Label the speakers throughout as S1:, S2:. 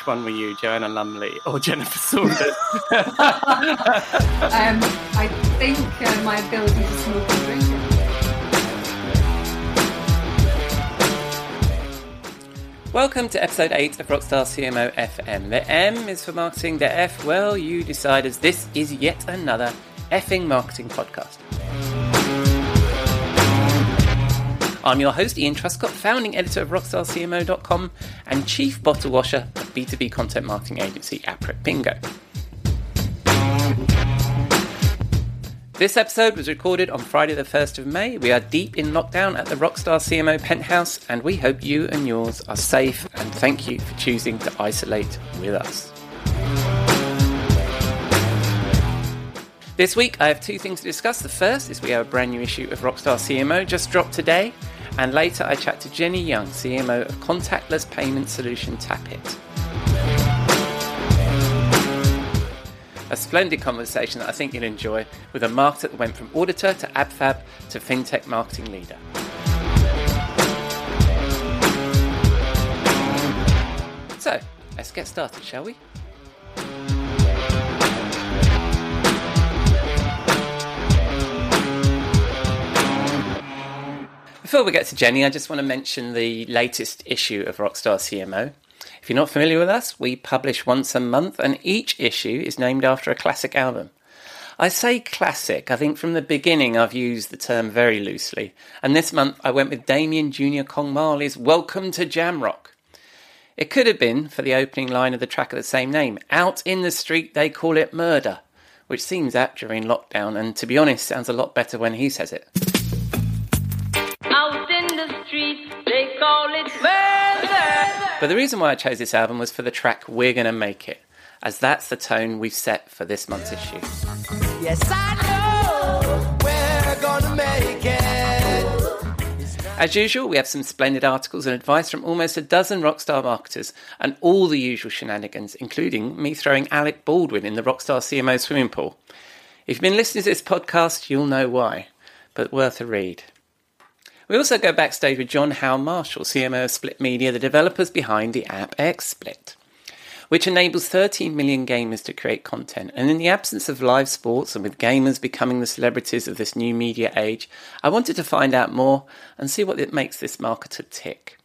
S1: which one were you, Joanna Lumley or Jennifer Saunders?
S2: um, I think uh, my ability to smoke and drink.
S1: Welcome to episode 8 of Rockstar CMO FM. The M is for marketing, the F, well, you decide as this is yet another effing marketing podcast. I'm your host, Ian Truscott, founding editor of RockstarCMO.com and chief bottle washer of B2B content marketing agency Aprett Bingo. This episode was recorded on Friday, the 1st of May. We are deep in lockdown at the Rockstar CMO penthouse, and we hope you and yours are safe. And thank you for choosing to isolate with us. This week, I have two things to discuss. The first is we have a brand new issue of Rockstar CMO just dropped today, and later I chat to Jenni Young, CMO of contactless payment solution Tappit. A splendid conversation that I think you'll enjoy with a marketer that went from auditor to AbFab to fintech marketing leader. So, let's get started, shall we? Before we get to Jenni, I just want to mention the latest issue of Rockstar CMO. If you're not familiar with us, we publish once a month, and each issue is named after a classic album. I say classic, I think from the beginning I've used the term very loosely, and this month I went with Damian Junior Gong Marley's Welcome to Jamrock. It could have been for the opening line of the track of the same name Out in the street they call it murder, which seems apt during lockdown, and to be honest, sounds a lot better when he says it. Out in the street, they call it murder. But the reason why I chose this album was for the track We're Gonna Make It, as that's the tone we've set for this month's issue. Yes, I know we're gonna make it. As usual, we have some splendid articles and advice from almost a dozen Rockstar marketers and all the usual shenanigans, including me throwing Alec Baldwin in the Rockstar CMO swimming pool. If you've been listening to this podcast, you'll know why, but worth a read. We also go backstage with John Howe Marshall, CMO of Split Media, the developers behind the app XSplit, which enables 13 million gamers to create content. And in the absence of live sports and with gamers becoming the celebrities of this new media age, I wanted to find out more and see what it makes this marketer tick.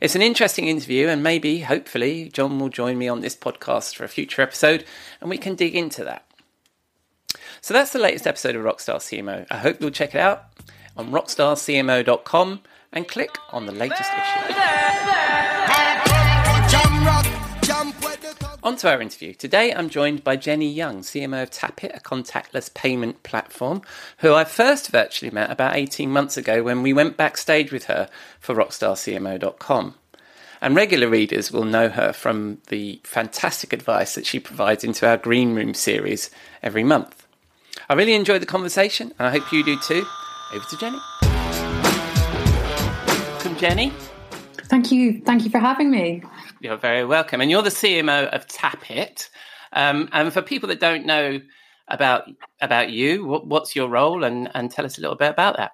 S1: It's an interesting interview, and maybe, hopefully, John will join me on this podcast for a future episode and we can dig into that. So that's the latest episode of Rockstar CMO. I hope you'll check it out on rockstarcmo.com and click on the latest issue. On to our interview. Today I'm joined by Jenni Young, CMO of Tappit, a contactless payment platform, who I first virtually met about 18 months ago when we went backstage with her for rockstarcmo.com. And regular readers will know her from the fantastic advice that she provides into our Green Room series every month. I really enjoyed the conversation, and I hope you do too. Over to Jenni. Welcome, Jenni.
S2: Thank you. Thank you for having me.
S1: You're very welcome. And you're the CMO of Tappit. Um, and for people that don't know about about you, what, what's your role? And, and tell us a little bit about that.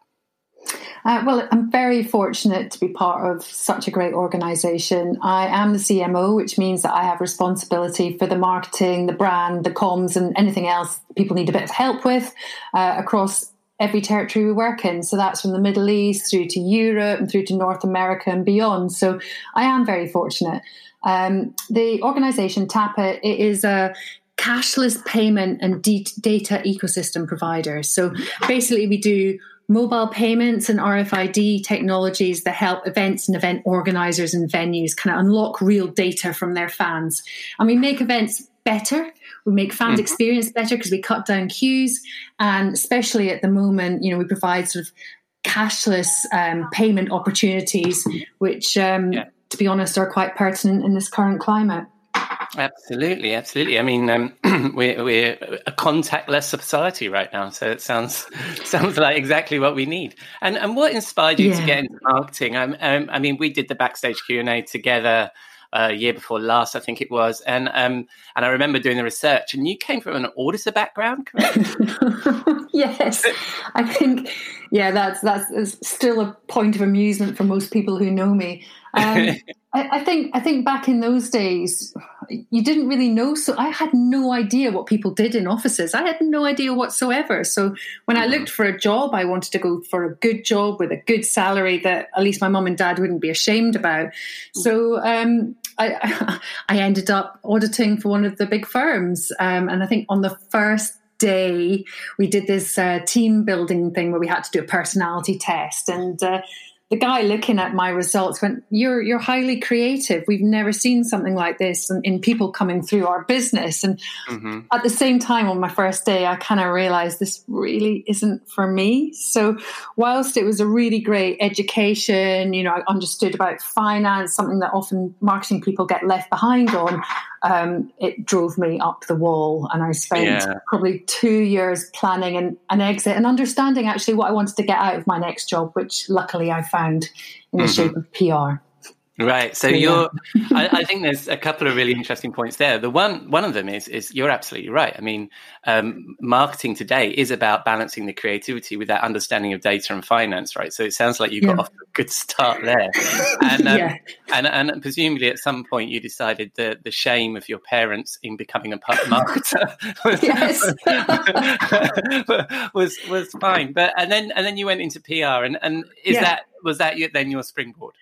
S2: Uh, well, I'm very fortunate to be part of such a great organization. I am the CMO, which means that I have responsibility for the marketing, the brand, the comms, and anything else people need a bit of help with uh, across every territory we work in. So that's from the Middle East through to Europe and through to North America and beyond. So I am very fortunate. Um, the organization Tappit it is a cashless payment and data ecosystem provider. So basically, we do mobile payments and RFID technologies that help events and event organizers and venues kind of unlock real data from their fans. And we make events better. We make fans mm-hmm. experience better because we cut down queues. And especially at the moment, you know, we provide sort of cashless um, payment opportunities, which, um, yeah. to be honest, are quite pertinent in this current climate.
S1: Absolutely, absolutely. I mean, um, we're we're a contactless society right now, so it sounds sounds like exactly what we need. And and what inspired you yeah. to get into marketing? Um, um, I mean, we did the backstage Q and A together uh, year before last, I think it was, and um, and I remember doing the research. And you came from an auditor background, correct?
S2: yes, I think yeah, that's that's still a point of amusement for most people who know me. Um, I, think I think back in those days, you didn't really know. So I had no idea what people did in offices. I had no idea whatsoever. So when I looked for a job, I wanted to go for a good job with a good salary that at least my mum and dad wouldn't be ashamed about. So um, I, I ended up auditing for one of the big firms, um, and I think on the first day we did this uh, team building thing where we had to do a personality test and uh, the guy looking at my results went, "You're you're highly creative. We've never seen something like this in, in people coming through our business." And mm-hmm. at the same time, on my first day, I kind of realized this really isn't for me. So, whilst it was a really great education, you know, I understood about finance, something that often marketing people get left behind on um, it drove me up the wall. And I spent yeah. probably two years planning an, an, exit and understanding actually what I wanted to get out of my next job, which luckily I found in the mm-hmm. shape of PR.
S1: Right. So you're. I, I, think there's a couple of really interesting points there. The one one of them is is you're absolutely right. I mean, um, marketing today is about balancing the creativity with that understanding of data and finance, right? So it sounds like you got yeah. off to a good start there, and, um, yeah. and and presumably at some point you decided that the shame of your parents in becoming a pub marketer was, was was fine. But and then and then you went into PR, and and is yeah. that was that then your springboard?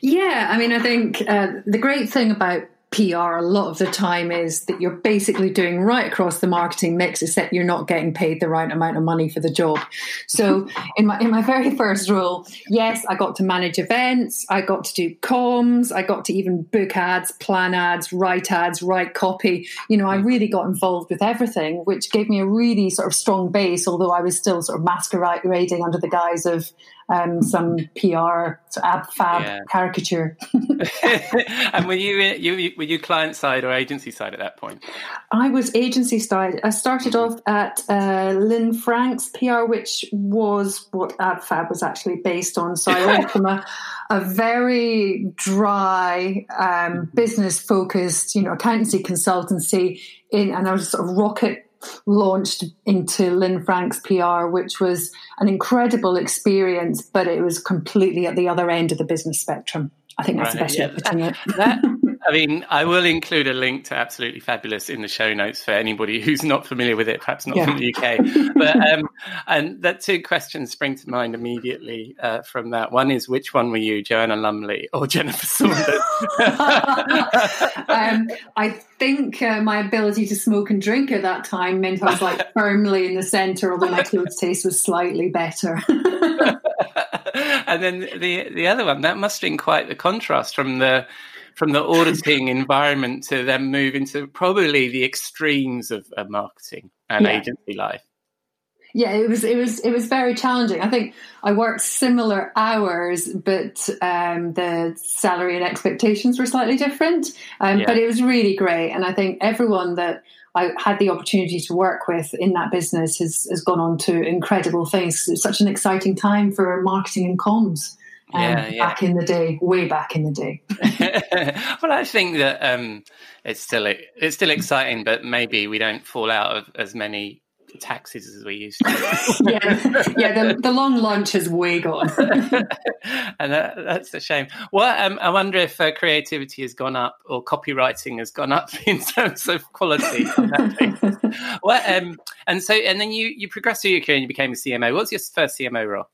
S2: Yeah, I mean, I think uh, the great thing about PR a lot of the time is that you're basically doing right across the marketing mix, except you're not getting paid the right amount of money for the job. So in my in my very first role, yes, I got to manage events, I got to do comms, I got to even book ads, plan ads, write ads, write copy. You know, I really got involved with everything, which gave me a really sort of strong base, although I was still sort of masquerading under the guise of um, some PR ab fab yeah. caricature.
S1: and were you, you were you client side or agency side at that point?
S2: I was agency side. I started mm-hmm. off at uh, Lynne Franks PR, which was what ab fab was actually based on. So I went from a, a very dry, um, business focused, you know, accountancy consultancy in, and I was sort of rocket launched into Lynne Franks PR, which was an incredible experience, but it was completely at the other end of the business spectrum. I think that's right, the best yeah. way of putting it.
S1: That, I mean, I will include a link to Absolutely Fabulous in the show notes for anybody who's not familiar with it, perhaps not yeah. from the UK. But um, and that two questions spring to mind immediately uh, from that. One is which one were you, Joanna Lumley or Jennifer Saunders?
S2: um, I think uh, my ability to smoke and drink at that time meant I was like firmly in the centre, although my clothes taste was slightly better.
S1: and then the the other one that must have been quite the contrast from the from the auditing environment to then move into probably the extremes of, of marketing and yeah. agency life.
S2: Yeah, it was it was it was very challenging. I think I worked similar hours, but um, the salary and expectations were slightly different. Um, yeah. But it was really great, and I think everyone that I had the opportunity to work with in that business has, has gone on to incredible things. It's such an exciting time for marketing and comms. Um, yeah, yeah. Back in the day, way back in the day.
S1: well, I think that um, it's still it's still exciting, but maybe we don't fall out of as many taxis as we used to.
S2: yeah, yeah. The, the, long lunch has way gone,
S1: and that, that's a shame. Well, um, I wonder if uh, creativity has gone up or copywriting has gone up in terms of quality. well, um, and so and then you you progressed through your career and you became a CMO. What was your first CMO role?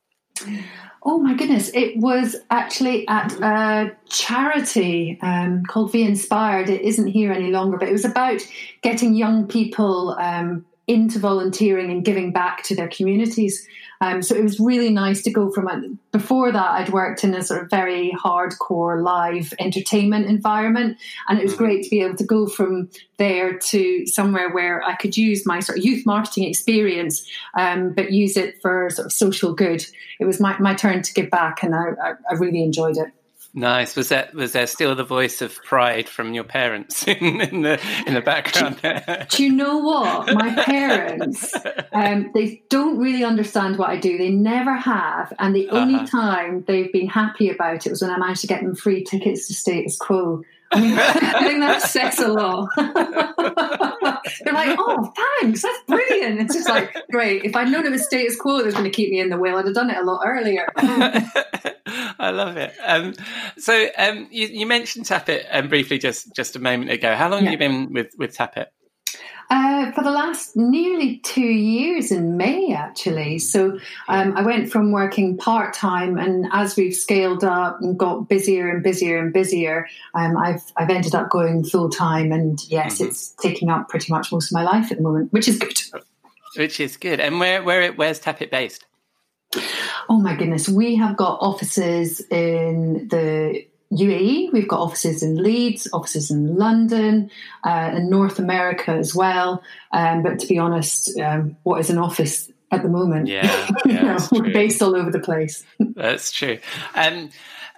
S2: Oh my goodness! It was actually at a charity um, called vInspired. It isn't here any longer, but it was about getting young people um, into volunteering and giving back to their communities. Um, so it was really nice to go from a, before that I'd worked in a sort of very hardcore live entertainment environment, and it was mm-hmm. great to be able to go from there to somewhere where I could use my sort of youth marketing experience, um, but use it for sort of social good. It was my, my turn to give back, and I, I, I really enjoyed it.
S1: Nice. Was that was there still the voice of pride from your parents in, in the in the background?
S2: Do, do you know what? My parents, um, they don't really understand what I do. They never have, and the only uh-huh. time they've been happy about it was when I managed to get them free tickets to Status Quo. I, mean, I think that says a lot. They're like, oh, thanks, that's brilliant. It's just like, great. If I'd known it was status quo that was going to keep me in the wheel, I'd have done it a lot earlier.
S1: I love it. Um, so um, you, you, mentioned Tappit um, briefly just just a moment ago. How long yeah. have you been with with Tappit?
S2: Uh, for the last nearly two years in May, actually. So um, I went from working part time, and as we've scaled up and got busier and busier and busier, um, I've I've ended up going full time. And yes, mm-hmm. it's taking up pretty much most of my life at the moment, which is good.
S1: Which is good. And where where where's Tappit based?
S2: Oh my goodness, we have got offices in the UAE. We've got offices in Leeds, offices in London, uh, and North America as well. Um, but to be honest, um, what is an office at the moment?
S1: Yeah, yeah
S2: know, we're based all over the place.
S1: that's true. Um,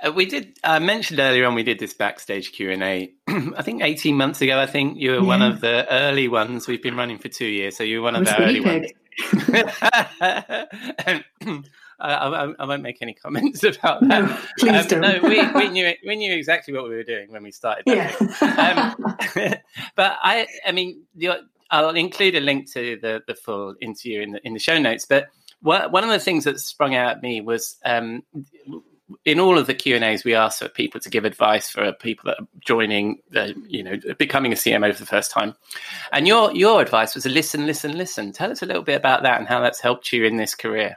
S1: uh, we did. I mentioned earlier on we did this backstage Q and A. I think eighteen months ago. I think you were yeah. one of the early ones. We've been running for two years, so you were one of the early ones. I, I, I, won't make any comments about that.
S2: No, please um, don't.
S1: no, we, we knew we knew exactly what we were doing when we started.
S2: Yeah.
S1: um, but I, I mean, I'll include a link to the, the full interview in the in the show notes. But what, one of the things that sprung out at me was um, in all of the Q and A's, we ask for people to give advice for people that are joining, the, you know, becoming a CMO for the first time. And your your advice was to listen, listen, listen. Tell us a little bit about that and how that's helped you in this career.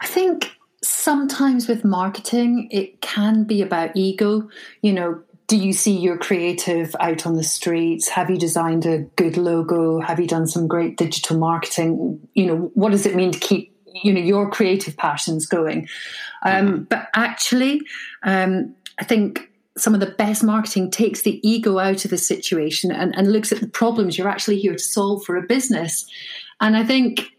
S2: I think sometimes with marketing, it can be about ego. You know, do you see your creative out on the streets? Have you designed a good logo? Have you done some great digital marketing? You know, what does it mean to keep you know your creative passions going? Um, mm-hmm. but actually, um, I think some of the best marketing takes the ego out of the situation and, and looks at the problems you're actually here to solve for a business. And I think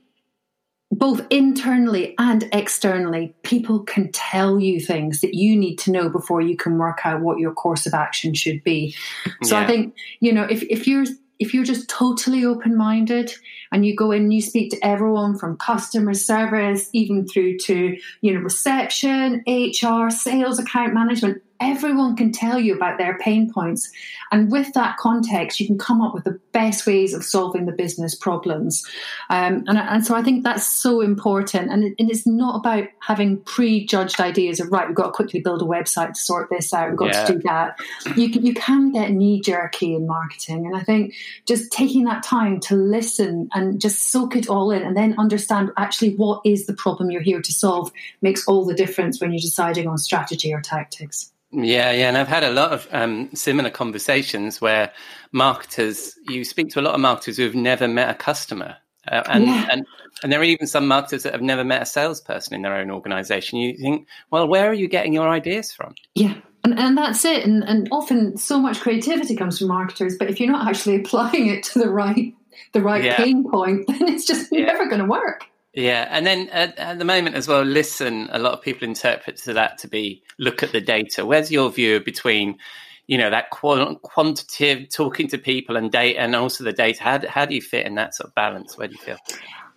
S2: both internally and externally, people can tell you things that you need to know before you can work out what your course of action should be. So yeah. I think, you know, if, if you're if you're just totally open minded and you go in and you speak to everyone from customer service, even through to, you know, reception, HR, sales, account management, everyone can tell you about their pain points. And with that context, you can come up with the best ways of solving the business problems. Um, and, and, so I think that's so important. And, it, and, it's not about having prejudged ideas of, right, we've got to quickly build a website to sort this out, we've got yeah. to do that. You can, you can get knee jerky in marketing. And I think just taking that time to listen and just soak it all in and then understand actually what is the problem you're here to solve makes all the difference when you're deciding on strategy or tactics.
S1: Yeah, yeah, and I've had a lot of um, similar conversations where marketers, you speak to a lot of marketers who've never met a customer, uh, and, yeah. and and there are even some marketers that have never met a salesperson in their own organization. You think, well, where are you getting your ideas from?
S2: Yeah, and, and that's it. And, and often, so much creativity comes from marketers, but if you're not actually applying it to the right the right yeah. pain point, then it's just yeah. never going to work.
S1: Yeah, and then at, at, the moment as well, listen. A lot of people interpret to that to be look at the data. Where's your view between, you know, that quantitative talking to people and data, and also the data? How, how do you fit in that sort of balance? Where do you feel?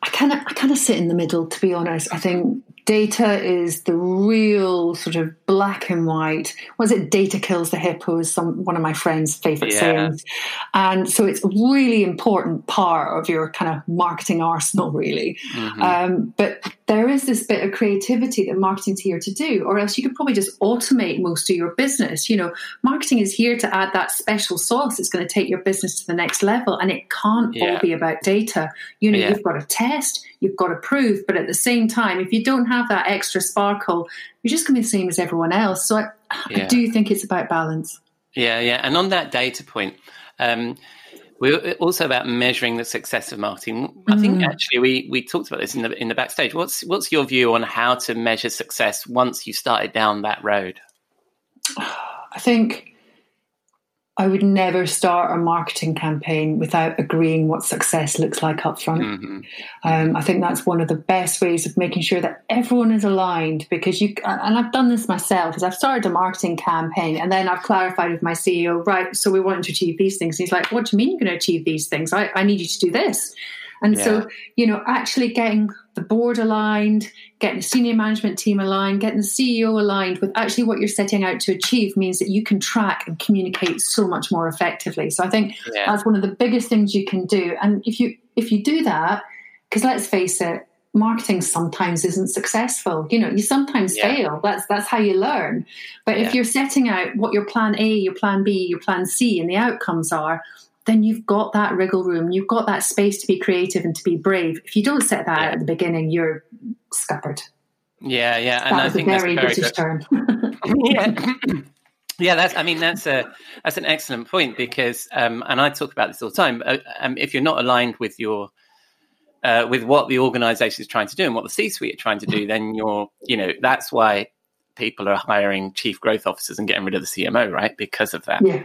S2: I kind of I kind of sit in the middle, to be honest. I think data is the real sort of black and white. Was it data kills the hippo? Is some one of my friends' favorite yeah. sayings, and so it's a really important part of your kind of marketing arsenal, really. Mm-hmm. Um, but there is this bit of creativity that marketing's here to do, or else you could probably just automate most of your business. You know, marketing is here to add that special sauce that's going to take your business to the next level, and it can't yeah. all be about data. You know, yeah. you've got to test, you've got to prove, but at the same time, if you don't have that extra sparkle, you're just going to be the same as everyone else. So I, yeah. I do think it's about balance.
S1: Yeah, yeah, and on that data point. Um, we're also about measuring the success of marketing. Mm. I think mm. actually we we talked about this in the in the backstage. What's what's your view on how to measure success once you started down that road?
S2: I think I would never start a marketing campaign without agreeing what success looks like up front. Mm-hmm. Um, I think that's one of the best ways of making sure that everyone is aligned because you, and I've done this myself, is I've started a marketing campaign and then I've clarified with my CEO, right, so we want to achieve these things. And he's like, what do you mean you're going to achieve these things? I, I need you to do this. And yeah. so, you know, actually getting the board aligned, getting the senior management team aligned, getting the CEO aligned with actually what you're setting out to achieve means that you can track and communicate so much more effectively. So I think yeah. that's one of the biggest things you can do. And if you if you do that, because let's face it, marketing sometimes isn't successful. You know, you sometimes yeah. fail. That's that's how you learn. But yeah. if you're setting out what your plan A, your plan B, your plan C, and the outcomes are, then you've got that wriggle room. You've got that space to be creative and to be brave. If you don't set that out at the beginning, you're scuppered.
S1: Yeah, yeah,
S2: and that I think a very, that's a very British term.
S1: yeah. Yeah, that's. I mean, that's a that's an excellent point because, um, and I talk about this all the time. Uh, um, if you're not aligned with your uh, with what the organization is trying to do and what the C-suite are trying to do, then you're, you know, that's why people are hiring chief growth officers and getting rid of the CMO, right? Because of that.
S2: Yeah.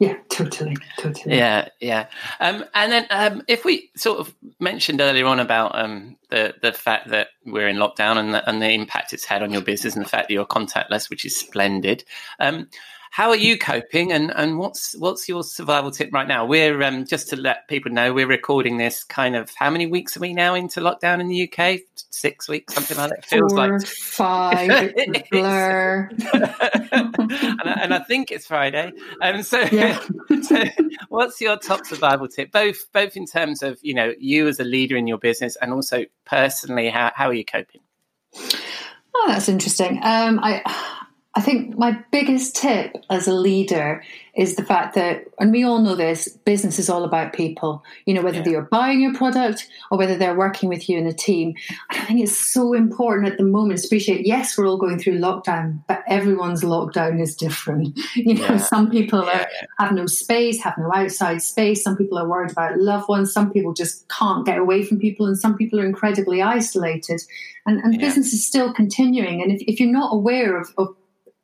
S2: Yeah, totally, totally.
S1: Yeah, yeah. Um, and then um, if we sort of mentioned earlier on about um, the the fact that we're in lockdown and the, and the impact it's had on your business and the fact that you're contactless, which is splendid. Um, how are you coping, and, and what's what's your survival tip right now? We're um, just to let people know we're recording this kind of how many weeks are we now into lockdown in the UK? Six weeks, something like that. It feels
S2: Four,
S1: like
S2: five. blur.
S1: and, I, and, I, think it's Friday. Um, so, yeah. so, what's your top survival tip? Both both in terms of you know you as a leader in your business, and also personally, how how are you coping?
S2: Oh, that's interesting. Um, I I think my biggest tip as a leader is the fact that, and we all know this, business is all about people. You know, whether yeah. they're buying your product or whether they're working with you in a team. I think it's so important at the moment to appreciate, yes, we're all going through lockdown, but everyone's lockdown is different. You know, yeah. some people yeah. are, have no space, have no outside space. Some people are worried about loved ones. Some people just can't get away from people. And some people are incredibly isolated. And, and business is still continuing. And if, if you're not aware of, of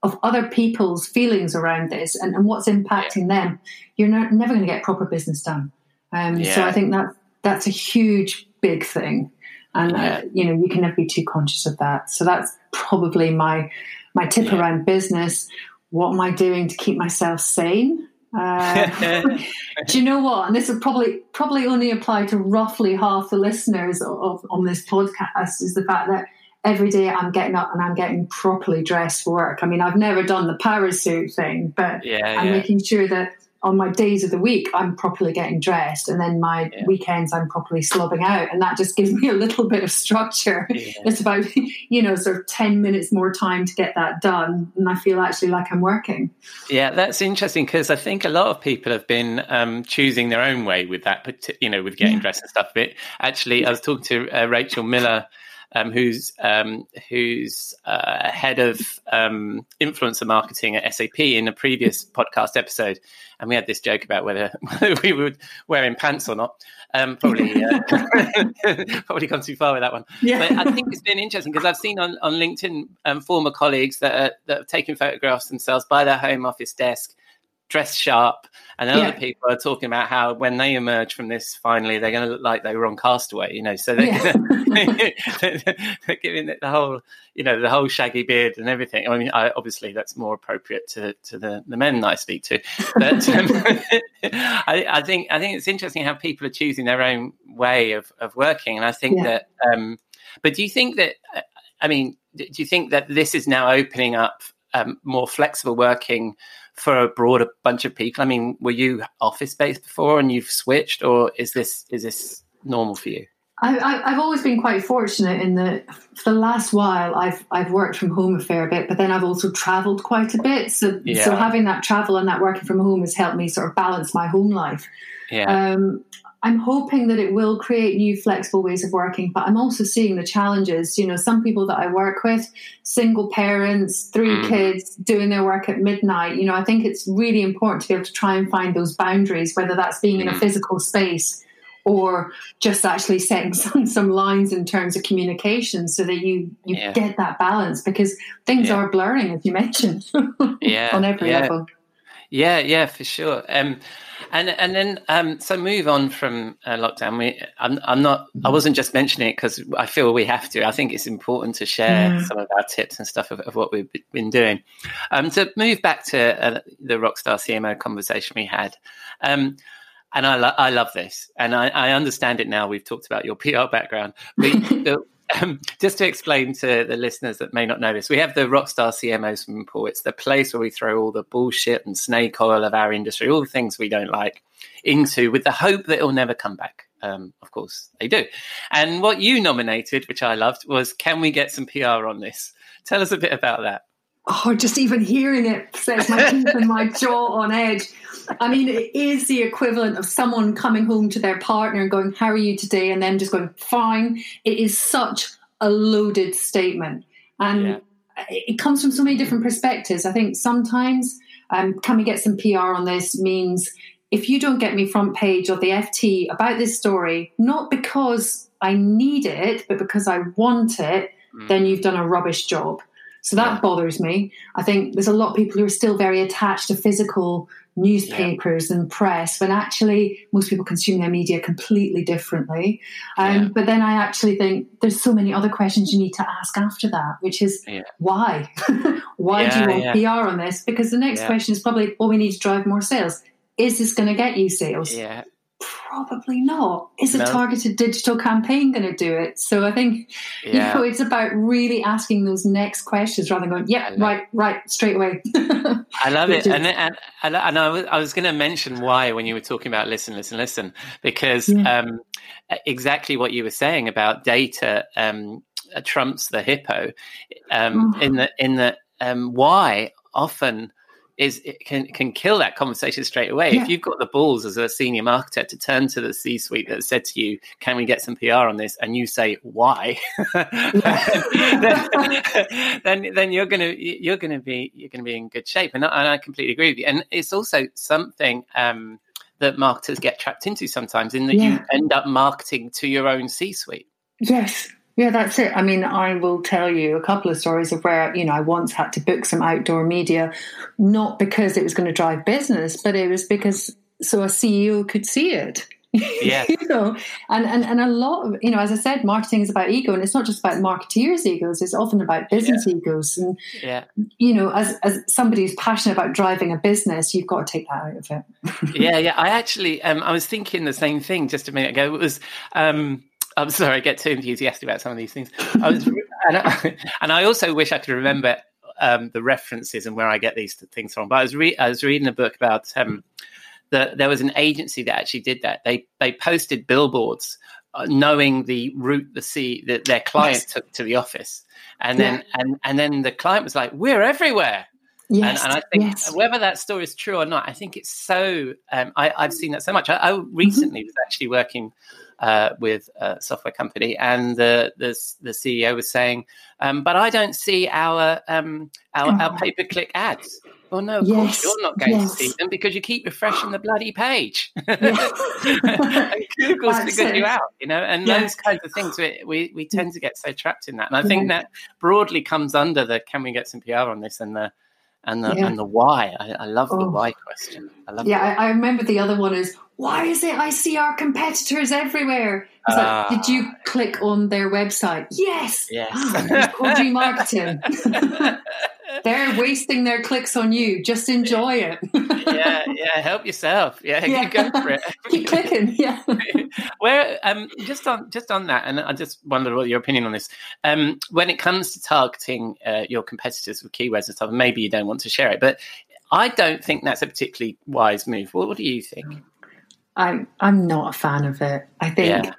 S2: of other people's feelings around this and, and what's impacting yeah. them, you're not, never going to get proper business done. Um, yeah. So I think that that's a huge, big thing, and uh, yeah. uh, you know you can never be too conscious of that. So that's probably my my tip around business. What am I doing to keep myself sane? Uh, do you know what? And this would probably probably only apply to roughly half the listeners of, of, on this podcast. Is the fact that every day I'm getting up and I'm getting properly dressed for work. I mean, I've never done the parasuit thing, but yeah, I'm yeah. making sure that on my days of the week I'm properly getting dressed, and then my yeah. weekends I'm properly slobbing out, and that just gives me a little bit of structure. It's about you know sort of ten minutes more time to get that done, and I feel actually like I'm working.
S1: Yeah, that's interesting because I think a lot of people have been um, choosing their own way with that, you know, with getting dressed and stuff. But actually, I was talking to uh, Rachel Miller um, who's um, who's uh, head of um, influencer marketing at SAP in a previous podcast episode, and we had this joke about whether, whether we would wearing pants or not. Um, probably uh, probably gone too far with that one. Yeah. But I think it's been interesting because I've seen on on LinkedIn um, former colleagues that are, that have taken photographs themselves by their home office desk dress sharp. And yeah. other people are talking about how when they emerge from this, finally, they're going to look like they were on Castaway, you know. So they're, yeah. they're giving it the whole, you know, the whole shaggy beard and everything. I mean, I, obviously, that's more appropriate to, to the, the men that I speak to. But um, I, I, think I think it's interesting how people are choosing their own way of, of working. And I think yeah. that, um, but do you think that, I mean, do you think that this is now opening up um, more flexible working? for a broader bunch of people? I mean, were you office based before and you've switched, or is this is this normal for you?
S2: I, have always been quite fortunate in that for the last while I've I've worked from home a fair bit, but then I've also travelled quite a bit. So yeah. so having that travel and that working from home has helped me sort of balance my home life. Yeah. Um, I'm hoping that it will create new flexible ways of working, but I'm also seeing the challenges. You know, some people that I work with, single parents, three mm. kids, doing their work at midnight. You know, I think it's really important to be able to try and find those boundaries, whether that's being in a mm. physical space or just actually setting some, some lines in terms of communication so that you, you yeah. get that balance because things yeah. are blurring, as you mentioned, yeah. on every level.
S1: Yeah, yeah, for sure. Um, and and then um, so move on from uh, lockdown. We, I'm, I'm not. I wasn't just mentioning it because I feel we have to. I think it's important to share yeah. some of our tips and stuff of, of what we've been doing. Um, to move back to uh, the Rockstar CMO conversation we had. Um, and I, lo- I love this, and I, I, understand it now. We've talked about your PR background, but um, just to explain to the listeners that may not know this, we have the Rockstar CMO swimming pool. It's the place where we throw all the bullshit and snake oil of our industry, all the things we don't like, into with the hope that it'll never come back. Um, of course, they do. And what you nominated, which I loved, was Can we get some PR on this? Tell us a bit about that.
S2: Oh, just even hearing it sets my teeth and my jaw on edge. I mean, it is the equivalent of someone coming home to their partner and going, How are you today? And then just going, Fine. It is such a loaded statement. And yeah. it comes from so many different perspectives. I think sometimes, um, can we get some PR on this means if you don't get me front page of the FT about this story, not because I need it, but because I want it, mm. then you've done a rubbish job. So that yeah. bothers me. I think there's a lot of people who are still very attached to physical newspapers yeah. and press when actually most people consume their media completely differently. Um, yeah. But then I actually think there's so many other questions you need to ask after that, which is yeah. why? why do you want PR on this? Because the next question is probably, well, we need to drive more sales. Is this going to get you sales?
S1: Yeah.
S2: Probably not. Is a targeted digital campaign going to do it? So I think yeah. you know it's about really asking those next questions rather than going, "Yeah, right, right, straight away."
S1: I love it, is, and and, and I was, I was going to mention why when you were talking about listen, listen, listen, because yeah. um, exactly what you were saying about data um, trumps the hippo um, oh. in the in the um, why often is it can can kill that conversation straight away. Yeah. If you've got the balls as a senior marketer to turn to the C suite that said to you, "Can we get some PR on this?" and you say, "Why?" then, then, then you're gonna you're gonna be you're gonna be in good shape. And I, and I completely agree with you. And it's also something. Um, that marketers get trapped into sometimes, in that yeah. you end up marketing to your own C suite.
S2: Yes, yeah, that's it. I mean, I will tell you a couple of stories of where, you know, I once had to book some outdoor media, not because it was going to drive business, but it was because so a CEO could see it.
S1: Yeah.
S2: you know, and, and, and a lot of, you know, as I said, marketing is about ego and it's not just about marketeers' egos, it's often about business
S1: yeah.
S2: egos. And,
S1: yeah.
S2: you know, as, as somebody who's passionate about driving a business, you've got to take that out of
S1: it. yeah, yeah. I actually, um, I was thinking the same thing just a minute ago. It was, um, I'm sorry, I get too enthusiastic about some of these things. I was, and, I, and, I, also wish I could remember um, the references and where I get these things from. But I was, re- I was reading a book about um, the, there was an agency that actually did that. They they posted billboards uh, knowing the route the sea that their client yes. took to the office, and then yeah. and and then the client was like, "We're everywhere."
S2: Yes,
S1: and, and, I think yes. whether that story is true or not, I think it's so. Um, I, have seen that so much. I, I recently mm-hmm. was actually working uh, with a software company, and the the, the CEO was saying, um, "But I don't see our um, our, our oh. pay per click ads." Well, no, of yes, course you're not going yes. to see them because you keep refreshing the bloody page. Google's figured you out, you know, and yeah. those kinds of things. We, we, we tend to get so trapped in that, and I think that broadly comes under the "Can we get some PR on this?" and the and the yeah. and the why. I, I love oh. the why question. I love.
S2: Yeah, I, I, remember the other one is why is it I see our competitors everywhere? Uh, like, did you click on their website? Yes.
S1: Yes.
S2: Ah, marketing. They're wasting their clicks on you. Just enjoy it.
S1: yeah, yeah. Help yourself. Yeah, yeah. you go for it.
S2: Keep clicking. Yeah.
S1: Where um just on just on that, and I just wondered what your opinion on this. Um, when it comes to targeting uh, your competitors with keywords and stuff, maybe you don't want to share it, but I don't think that's a particularly wise move. What, what do you think?
S2: I'm I'm not a fan of it. I think yeah.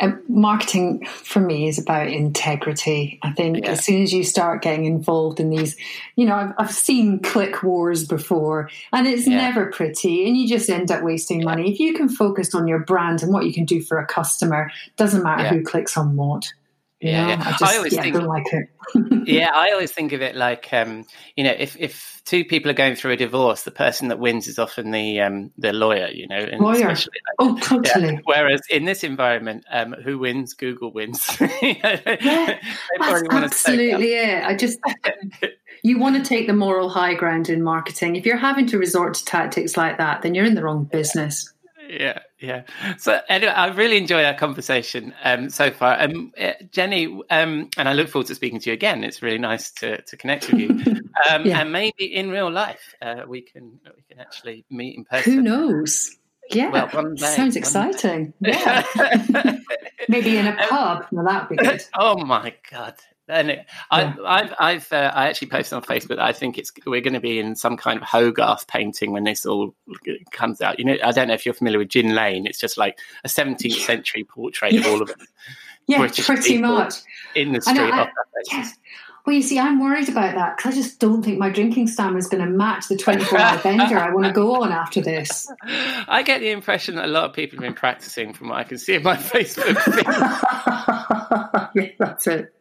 S2: um, marketing for me is about integrity. I think yeah. as soon as you start getting involved in these, you know, I've, I've seen click wars before, and it's yeah. never pretty, and you just end up wasting money. If you can focus on your brand and what you can do for a customer, doesn't matter who clicks on what.
S1: Yeah, yeah. I, just,
S2: I always yeah, think, like it.
S1: yeah, I always think of it like, um, you know, if, if two people are going through a divorce, the person that wins is often the um, the lawyer, you know.
S2: lawyer. Like, oh, totally.
S1: Yeah. Whereas in this environment, um, who wins? Google wins.
S2: yeah, that's absolutely it. I just you want to take the moral high ground in marketing. If you're having to resort to tactics like that, then you're in the wrong business
S1: yeah, yeah. So anyway, I really enjoy our conversation um, so far. Um, uh, Jenni, um, and I look forward to speaking to you again. It's really nice to, to connect with you, um, yeah. and maybe in real life uh, we can we can actually meet in person.
S2: Who knows? Yeah, well, one day, sounds exciting. Day. Yeah, maybe in a pub. Well, that'd be good.
S1: Oh my god! And it, yeah. I, I've, I've, uh, I actually posted on Facebook. I think it's we're going to be in some kind of Hogarth painting when this all comes out. You know, I don't know if you're familiar with Gin Lane. It's just like a 17th century portrait of all of it.
S2: yeah, British pretty much
S1: in the street. I,
S2: yes. Well, you see, I'm worried about that because I just don't think my drinking stamina is going to match the 24 hour bender I want to go on after this.
S1: I get the impression that a lot of people have been practicing from what I can see in my Facebook
S2: yeah, that's it.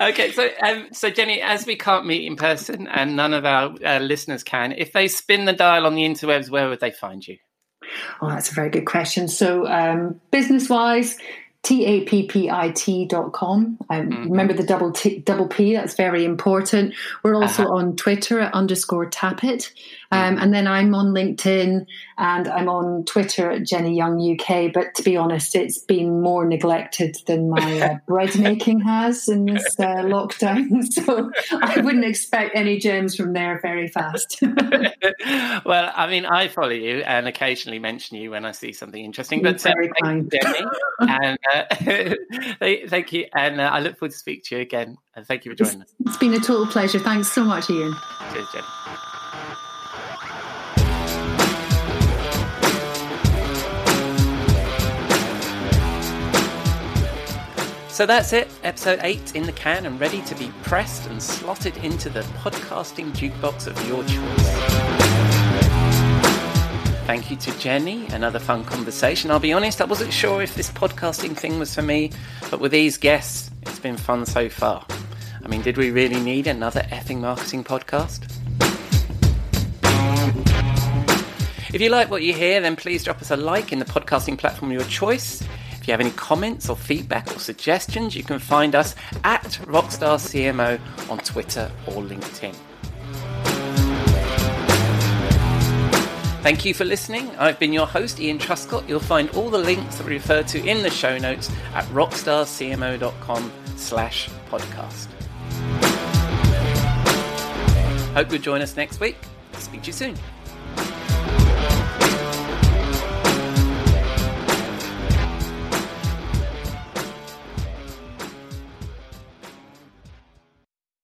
S1: Okay, so um, so Jenni, as we can't meet in person and none of our uh, listeners can, if they spin the dial on the interwebs, where would they find you?
S2: Oh, that's a very good question. So, um, business wise, tappit.com. Um, mm-hmm. Remember the double T, double P, that's very important. We're also uh-huh. on Twitter at underscore tappit. Um, mm-hmm. And then I'm on LinkedIn and I'm on Twitter at Jenni Young UK. But to be honest, it's been more neglected than my uh, bread making has in this uh, lockdown. So I wouldn't expect any gems from there very fast.
S1: well, I mean, I follow you and occasionally mention you when I see something interesting. But uh, very kind. Jenni, and uh, thank you. And uh, I look forward to speak to you again. And thank you for joining
S2: it's, us. It's been a total pleasure. Thanks so much, Ian.
S1: Cheers, Jenni. So that's it, episode 8 in the can and ready to be pressed and slotted into the podcasting jukebox of your choice. Thank you to Jenni, another fun conversation. I'll be honest, I wasn't sure if this podcasting thing was for me, but with these guests, it's been fun so far. I mean, did we really need another effing marketing podcast? If you like what you hear, then please drop us a like in the podcasting platform of your choice. If you have any comments or feedback or suggestions, you can find us at Rockstar CMO on Twitter or LinkedIn. Thank you for listening. I've been your host, Ian Truscott. You'll find all the links that we refer to in the show notes at rockstarcmo.com slash podcast. Hope you'll join us next week. Speak to you soon.